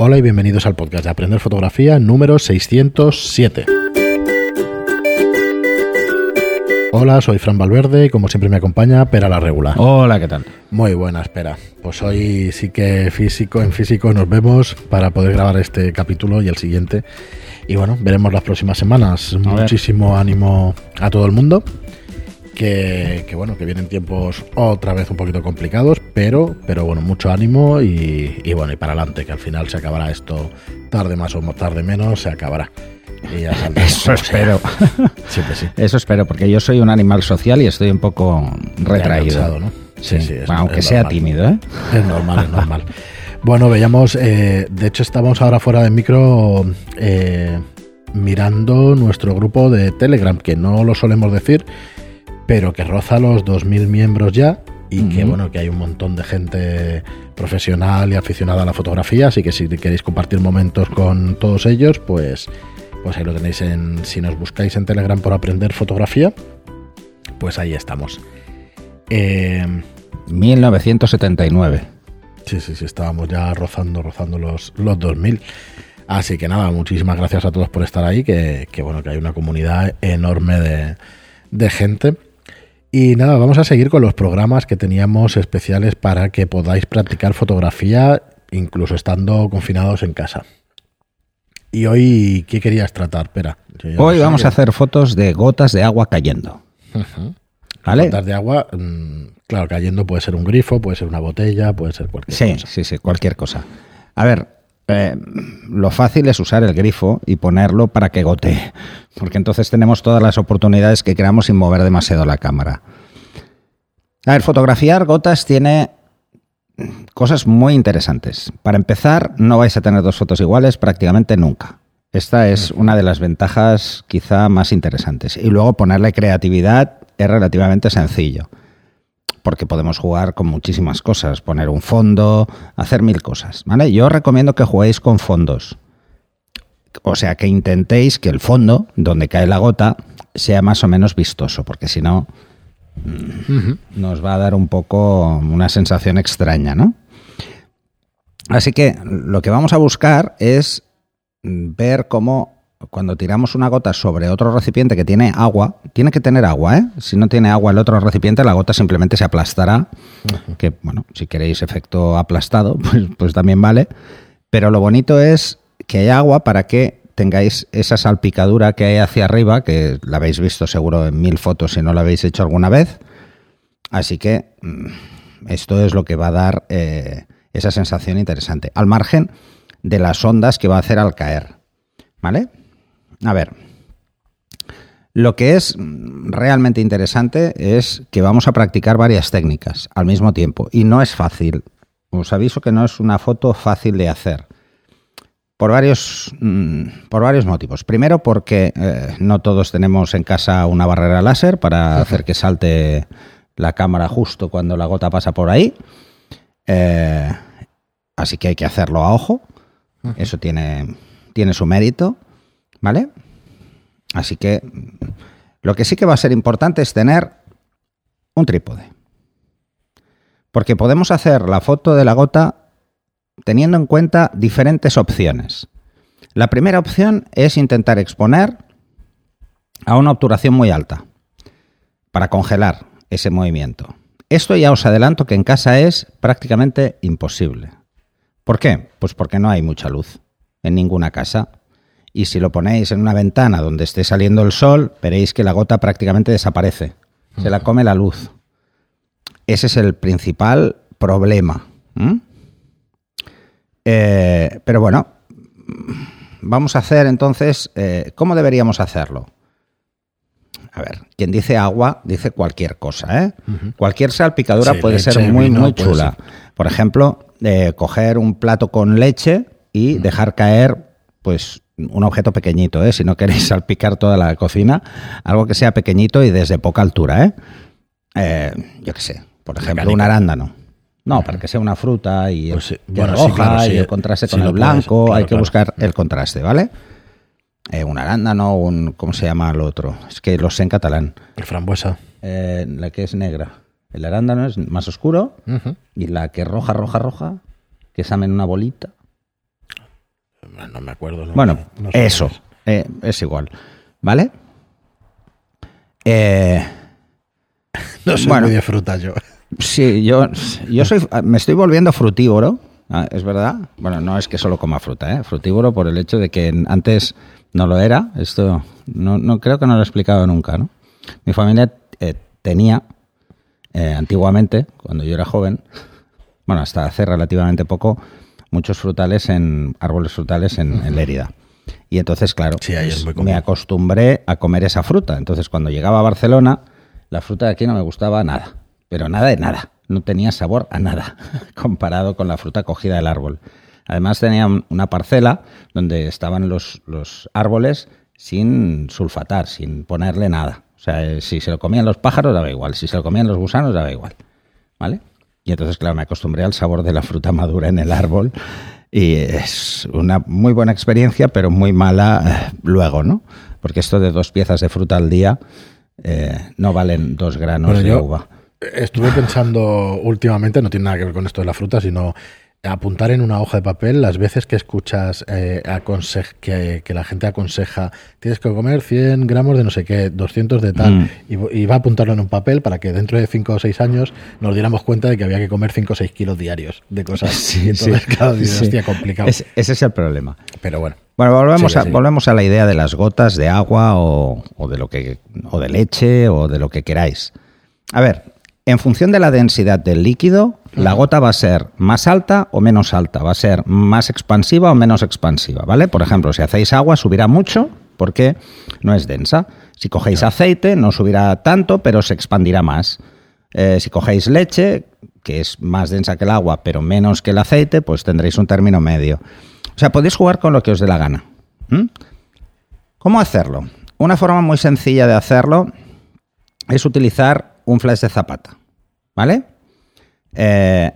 Hola y bienvenidos al podcast de Aprender Fotografía número 607. Hola, soy Fran Valverde y como siempre me acompaña Pera la Regula. Hola, ¿qué tal? Muy buena, espera. Pues hoy sí que físico en físico nos vemos para poder grabar este capítulo y el siguiente. Y bueno, veremos las próximas semanas. Muchísimo ánimo a todo el mundo que, bueno, que vienen tiempos otra vez un poquito complicados, pero, pero bueno, mucho ánimo y, bueno, y para adelante, que al final se acabará esto tarde más o tarde menos, se acabará. Eso espero. Siempre sí. Eso espero, porque yo soy un animal social y estoy un poco retraído. ¿no? Sí, sí, aunque sea tímido, ¿eh? Es normal, es normal. bueno, veíamos, eh, de hecho estamos ahora fuera del micro eh, mirando nuestro grupo de Telegram, que no lo solemos decir, pero que roza los 2.000 miembros ya y que bueno, que hay un montón de gente profesional y aficionada a la fotografía, así que si queréis compartir momentos con todos ellos, pues, pues ahí lo tenéis en, si nos buscáis en Telegram por aprender fotografía, pues ahí estamos. 1979. Eh, sí, sí, sí, estábamos ya rozando, rozando los, los 2000. Así que nada, muchísimas gracias a todos por estar ahí, que, que bueno, que hay una comunidad enorme de, de gente y nada, vamos a seguir con los programas que teníamos especiales para que podáis practicar fotografía incluso estando confinados en casa. Y hoy, ¿qué querías tratar? Espera. Hoy vamos a hacer fotos de gotas de agua cayendo. ¿Vale? Gotas de agua, mm, claro, cayendo puede ser un grifo, puede ser una botella, puede ser cualquier cosa. Sí, sí, sí, cualquier cosa. A ver, eh, lo fácil es usar el grifo y ponerlo para que gotee, porque entonces tenemos todas las oportunidades que queramos sin mover demasiado la cámara. A ver, fotografiar gotas tiene cosas muy interesantes. Para empezar, no vais a tener dos fotos iguales prácticamente nunca. Esta es una de las ventajas quizá más interesantes. Y luego ponerle creatividad es relativamente sencillo porque podemos jugar con muchísimas cosas, poner un fondo, hacer mil cosas, ¿vale? Yo recomiendo que juguéis con fondos. O sea, que intentéis que el fondo, donde cae la gota, sea más o menos vistoso, porque si no, nos va a dar un poco una sensación extraña, ¿no? Así que lo que vamos a buscar es ver cómo cuando tiramos una gota sobre otro recipiente que tiene agua, tiene que tener agua, ¿eh? Si no tiene agua el otro recipiente, la gota simplemente se aplastará. Que, bueno, si queréis efecto aplastado, pues, pues también vale. Pero lo bonito es que haya agua para que tengáis esa salpicadura que hay hacia arriba, que la habéis visto seguro en mil fotos si no la habéis hecho alguna vez. Así que mm, esto es lo que va a dar eh, esa sensación interesante. Al margen de las ondas que va a hacer al caer. ¿Vale? A ver, lo que es realmente interesante es que vamos a practicar varias técnicas al mismo tiempo y no es fácil. Os aviso que no es una foto fácil de hacer. Por varios, mm, por varios motivos. Primero porque eh, no todos tenemos en casa una barrera láser para hacer que salte la cámara justo cuando la gota pasa por ahí. Eh, así que hay que hacerlo a ojo. Eso tiene, tiene su mérito. ¿Vale? Así que lo que sí que va a ser importante es tener un trípode. Porque podemos hacer la foto de la gota teniendo en cuenta diferentes opciones. La primera opción es intentar exponer a una obturación muy alta para congelar ese movimiento. Esto ya os adelanto que en casa es prácticamente imposible. ¿Por qué? Pues porque no hay mucha luz en ninguna casa y si lo ponéis en una ventana donde esté saliendo el sol, veréis que la gota prácticamente desaparece. Se la come la luz. Ese es el principal problema. Eh, pero bueno, vamos a hacer entonces, eh, ¿cómo deberíamos hacerlo? A ver, quien dice agua dice cualquier cosa, ¿eh? Cualquier salpicadura puede ser muy, muy chula. Por ejemplo, eh, coger un plato con leche y dejar caer, pues, un objeto pequeñito, ¿eh? si no queréis salpicar toda la cocina, algo que sea pequeñito y desde poca altura. ¿eh? eh yo qué sé, por ejemplo, un arándano. No, para que sea una fruta y, pues roja y el contraste con el blanco, hay que buscar el contraste, ¿vale? Eh, un arándano, un ¿cómo se llama el otro? Es que lo sé en catalán. El frambuesa. Eh, la que es negra. El arándano es más oscuro y la que es roja, roja, roja, que es en una bolita. No me acuerdo. no- Bueno, no sé eso, eh, es igual. ¿Vale? Eh, No soy bueno. muy de fruta yo. sí, yo, yo soy, me estoy volviendo frutívoro, ah, ¿es verdad? Bueno, no es que solo coma fruta, ¿eh? Frutívoro por el hecho de que antes no lo era. Esto no, no creo que no lo he explicado nunca, ¿no? Mi familia eh, tenía eh, antiguamente, cuando yo era joven, bueno, hasta hace relativamente poco, muchos frutales en árboles frutales en, en Lérida. Y entonces, claro, Sí, pues, me acostumbré a comer esa fruta. Entonces, cuando llegaba a Barcelona, la fruta de aquí no me gustaba nada, pero nada de nada. No tenía sabor a nada comparado con la fruta cogida del árbol. Además, tenía un- una parcela donde estaban los, los árboles sin sulfatar, sin ponerle nada. O sea, eh, si se lo comían los pájaros, daba igual. Si se lo comían los gusanos, daba igual. ¿Vale? Y entonces, claro, me acostumbré al sabor de la fruta madura en el árbol. Y es una muy buena experiencia, pero muy mala eh, luego, ¿no? Porque esto de dos piezas de fruta al día eh, no valen dos granos Bueno, de uva. estuve pensando últimamente, no tiene nada que ver con esto de la fruta, sino apuntar en una hoja de papel las veces que escuchas eh, que, que la gente aconseja tienes que comer 100 gramos de no sé qué, 200 de tal, Mm. y, y va a apuntarlo en un papel para que dentro de 5 o 6 años nos diéramos cuenta de que había que comer 5 o 6 kilos diarios de cosas. Sí, y entonces, sí. claro, Sí. hostia, complicado. Es- ese es el problema. Pero bueno. Bueno, volvemos, a, volvemos a la idea de las gotas de agua o, o de lo que, o de leche o de lo que queráis. A ver, en función de la densidad del líquido, la gota va a ser más alta o menos alta, va a ser más expansiva o menos expansiva, ¿vale? Por ejemplo, si hacéis agua, subirá mucho porque no es densa. Si cogéis aceite, no subirá tanto, pero se expandirá más. Eh, si cogéis leche, que es más densa que el agua, pero menos que el aceite, pues tendréis un término medio. O sea, podéis jugar con lo que os dé la gana. ¿Mm? ¿Cómo hacerlo? Una forma muy sencilla de hacerlo es utilizar un flash de zapata. ¿Vale? Eh,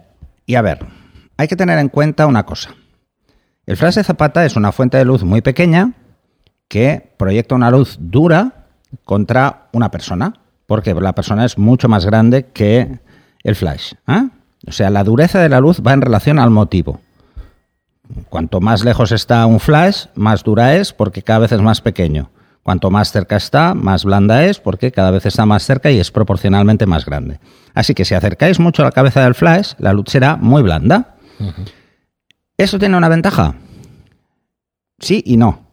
y a ver, hay que tener en cuenta una cosa. El flash de zapata es una fuente de luz muy pequeña que proyecta una luz dura contra una persona, porque la persona es mucho más grande que el flash. ¿eh? O sea, la dureza de la luz va en relación al motivo. Cuanto más lejos está un flash, más dura es porque cada vez es más pequeño. Cuanto más cerca está, más blanda es porque cada vez está más cerca y es proporcionalmente más grande. Así que si acercáis mucho la cabeza del flash, la luz será muy blanda. ¿Eso tiene una ventaja? Sí y no.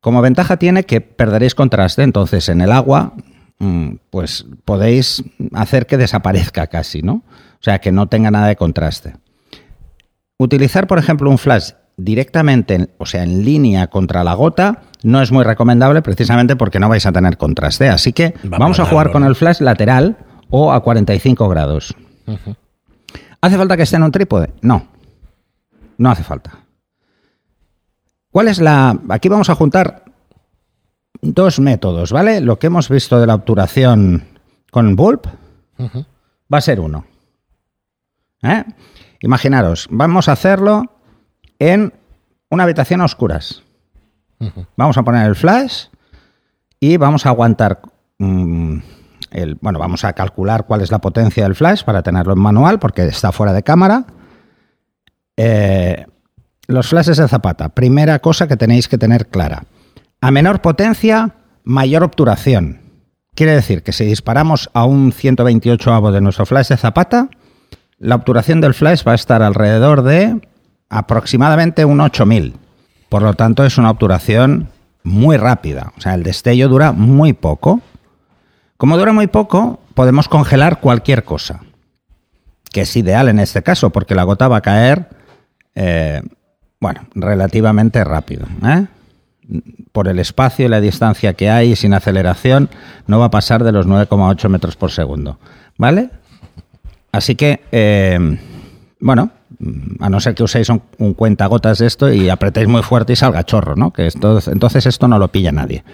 Como ventaja tiene que perderéis contraste, entonces en el agua mm, pues podéis hacer que desaparezca casi, ¿no? O sea, que no tenga nada de contraste. Utilizar, por ejemplo, un flash directamente, en- o sea, en línea contra la gota, no es muy recomendable precisamente porque no vais a tener contraste. Así que vamos a jugar con el flash lateral o a 45 grados. ¿Hace falta que esté en un trípode? No. No hace falta. ¿Cuál es la...? Aquí vamos a juntar dos métodos, ¿vale? Lo que hemos visto de la obturación con bulb va a ser uno. ¿Eh? Imaginaros, vamos a hacerlo en una habitación a oscuras. Vamos a poner el flash y vamos a aguantar mm, el, bueno, vamos a calcular cuál es la potencia del flash para tenerlo en manual porque está fuera de cámara. Eh, los flashes de zapata, primera cosa que tenéis que tener clara. A menor potencia, mayor obturación. Quiere decir que si disparamos a un 128 avo de nuestro flash de zapata, la obturación del flash va a estar alrededor de aproximadamente un 8000. Por lo tanto, es una obturación muy rápida. O sea, el destello dura muy poco. Como dura muy poco, podemos congelar cualquier cosa. Que es ideal en este caso, porque la gota va a caer, eh, bueno, relativamente rápido. ¿eh? Por el espacio y la distancia que hay, sin aceleración, no va a pasar de los 9,8 metros por segundo. ¿Vale? Así que, eh, bueno, a no ser que uséis un, un cuentagotas de esto y apretéis muy fuerte y salga chorro, ¿no? Que entonces esto no lo pilla nadie.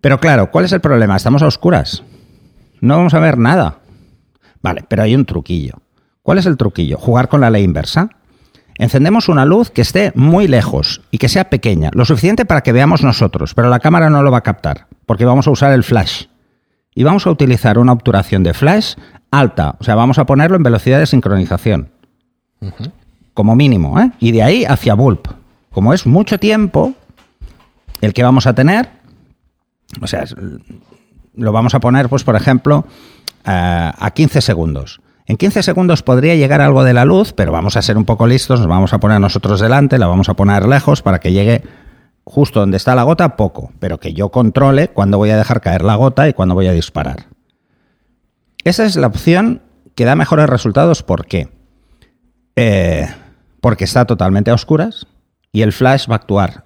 Pero claro, ¿cuál es el problema? Estamos a oscuras. No vamos a ver nada. Vale, pero hay un truquillo. ¿Cuál es el truquillo? Jugar con la ley inversa. Encendemos una luz que esté muy lejos y que sea pequeña, lo suficiente para que veamos nosotros, pero la cámara no lo va a captar, porque vamos a usar el flash. Y vamos a utilizar una obturación de flash alta, o sea, vamos a ponerlo en velocidad de sincronización. Como mínimo, ¿eh? Y de ahí hacia bulb, como es mucho tiempo el que vamos a tener, o sea, lo vamos a poner, pues, por ejemplo, a 15 segundos. En 15 segundos podría llegar algo de la luz, pero vamos a ser un poco listos, nos vamos a poner nosotros delante, la vamos a poner lejos para que llegue justo donde está la gota, poco, pero que yo controle cuándo voy a dejar caer la gota y cuándo voy a disparar. Esa es la opción que da mejores resultados. ¿Por qué? Eh, porque está totalmente a oscuras y el flash va a actuar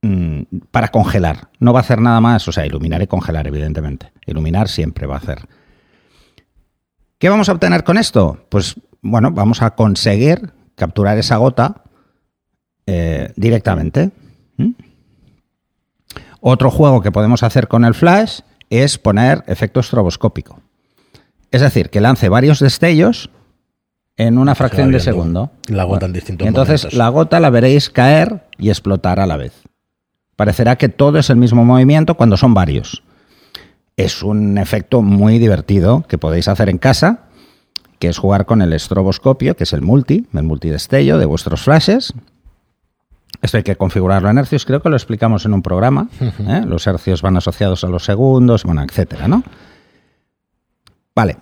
mm, para congelar. No va a hacer nada más, o sea, iluminar y congelar, evidentemente. Iluminar siempre va a hacer. ¿Qué vamos a obtener con esto? Pues bueno, vamos a conseguir capturar esa gota eh, directamente. Otro juego que podemos hacer con el flash es poner efecto estroboscópico. Es decir, que lance varios destellos en una fracción de segundo. La gota en distintos Entonces la gota la veréis caer y explotar a la vez. Parecerá que todo es el mismo movimiento cuando son varios. Es un efecto muy divertido que podéis hacer en casa, que es jugar con el estroboscopio, que es el multi, el multidestello de vuestros flashes. Esto hay que configurarlo en hercios, creo que lo explicamos en un programa. ¿eh? Los hercios van asociados a los segundos, bueno, etcétera, ¿no? Vale.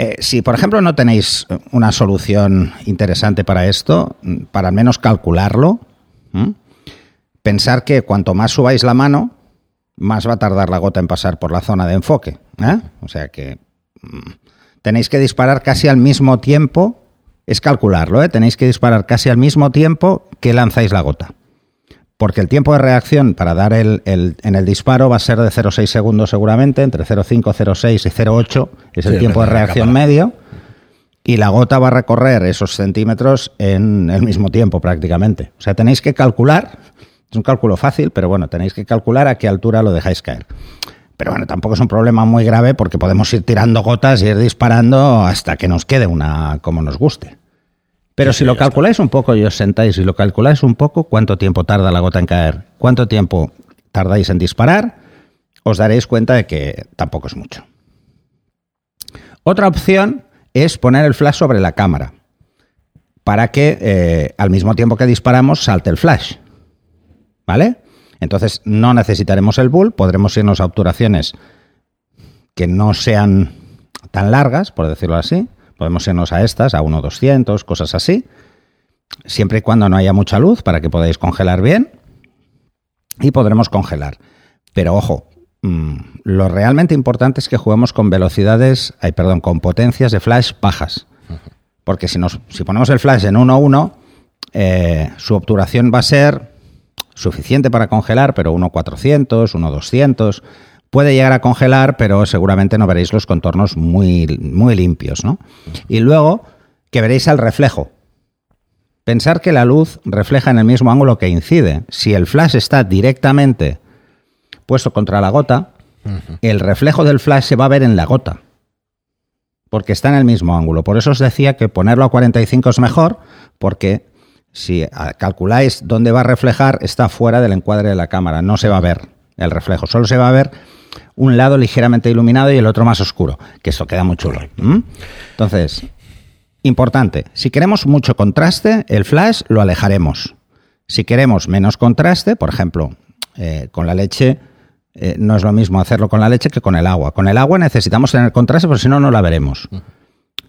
Eh, si, por ejemplo, no tenéis una solución interesante para esto, para al menos calcularlo, pensar que cuanto más subáis la mano, más va a tardar la gota en pasar por la zona de enfoque. ¿eh? O sea que mm, tenéis que disparar casi al mismo tiempo, es calcularlo, ¿eh? tenéis que disparar casi al mismo tiempo que lanzáis la gota porque el tiempo de reacción para dar el, en el disparo va a ser de 0,6 segundos seguramente, entre 0,5, 0,6 y 0,8 es el tiempo de reacción medio, y la gota va a recorrer esos centímetros en el mismo tiempo prácticamente. O sea, tenéis que calcular, es un cálculo fácil, pero bueno, tenéis que calcular a qué altura lo dejáis caer. Pero bueno, tampoco es un problema muy grave porque podemos ir tirando gotas y ir disparando hasta que nos quede una como nos guste. Pero si lo calculáis un poco y os sentáis y lo calculáis un poco, cuánto tiempo tarda la gota en caer, cuánto tiempo tardáis en disparar, os daréis cuenta de que tampoco es mucho. Otra opción es poner el flash sobre la cámara para que eh, al mismo tiempo que disparamos salte el flash. ¿Vale? Entonces no necesitaremos el bull, podremos irnos a obturaciones que no sean tan largas, por decirlo así, Podemos irnos a estas, a 1.200, cosas así, siempre y cuando no haya mucha luz para que podáis congelar bien y podremos congelar. Pero ojo, mm, lo realmente importante es que juguemos con velocidades, ay, perdón, con potencias de flash bajas. Porque si, nos, si ponemos el flash en 1.1, eh, su obturación va a ser suficiente para congelar, pero 1.400, 1.200. Puede llegar a congelar, pero seguramente no veréis los contornos muy, muy limpios, ¿no? Y luego que veréis el reflejo. Pensar que la luz refleja en el mismo ángulo que incide. Si el flash está directamente puesto contra la gota, el reflejo del flash se va a ver en la gota. Porque está en el mismo ángulo. Por eso os decía que ponerlo a 45 es mejor, porque si calculáis dónde va a reflejar, está fuera del encuadre de la cámara, no se va a ver el reflejo, solo se va a ver un lado ligeramente iluminado y el otro más oscuro, que eso queda muy chulo. Entonces, importante, si queremos mucho contraste, el flash lo alejaremos. Si queremos menos contraste, por ejemplo, eh, con la leche, eh, no es lo mismo hacerlo con la leche que con el agua. Con el agua necesitamos tener contraste, porque si no, no la veremos.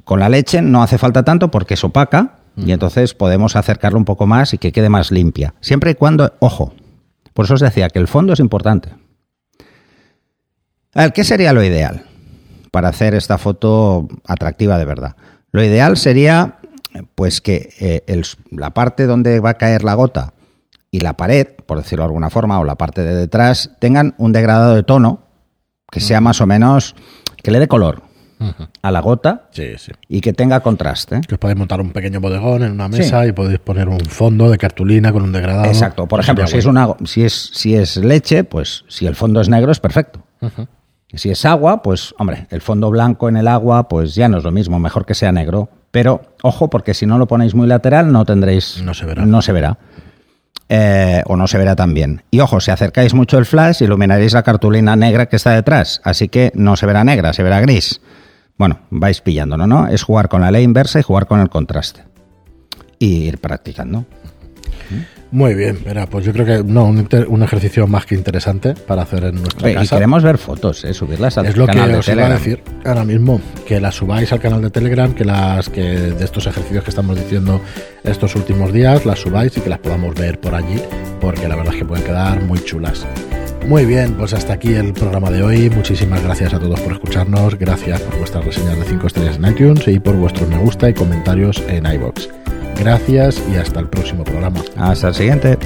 Con la leche no hace falta tanto porque es opaca y entonces podemos acercarlo un poco más y que quede más limpia. Siempre y cuando, ojo, por eso os decía que el fondo es importante. A ver, ¿qué sería lo ideal para hacer esta foto atractiva de verdad? Lo ideal sería pues que eh, la parte donde va a caer la gota y la pared, por decirlo de alguna forma, o la parte de detrás, tengan un degradado de tono que sea más o menos, que le dé color a la gota y que tenga contraste. Que os podéis montar un pequeño bodegón en una mesa y podéis poner un fondo de cartulina con un degradado. Exacto. Por ejemplo, si es, una, si, es, si es leche, pues si el fondo es negro es perfecto. Si es agua, pues hombre, el fondo blanco en el agua, pues ya no es lo mismo, mejor que sea negro. Pero ojo, porque si no lo ponéis muy lateral, no tendréis. No se verá. No se verá. Eh, o no se verá tan bien. Y ojo, si acercáis mucho el flash, iluminaréis la cartulina negra que está detrás. Así que no se verá negra, se verá gris. Bueno, vais pillándolo, ¿no? Es jugar con la ley inversa y jugar con el contraste. Y ir practicando. Muy bien, mira, pues yo creo que no, un, inter- un ejercicio más que interesante para hacer en nuestra Oye, y casa. queremos ver fotos, ¿eh? subirlas al Es lo que canal os iba a Telegram. decir ahora mismo, que las subáis al canal de Telegram, que las que de estos ejercicios que estamos diciendo estos últimos días, las subáis y que las podamos ver por allí, porque la verdad es que pueden quedar muy chulas. Muy bien, pues hasta aquí el programa de hoy. Muchísimas gracias a todos por escucharnos, gracias por vuestras reseñas de 5 estrellas en iTunes y por vuestros me gusta y comentarios en iBox. Gracias y hasta el próximo programa. Hasta el siguiente.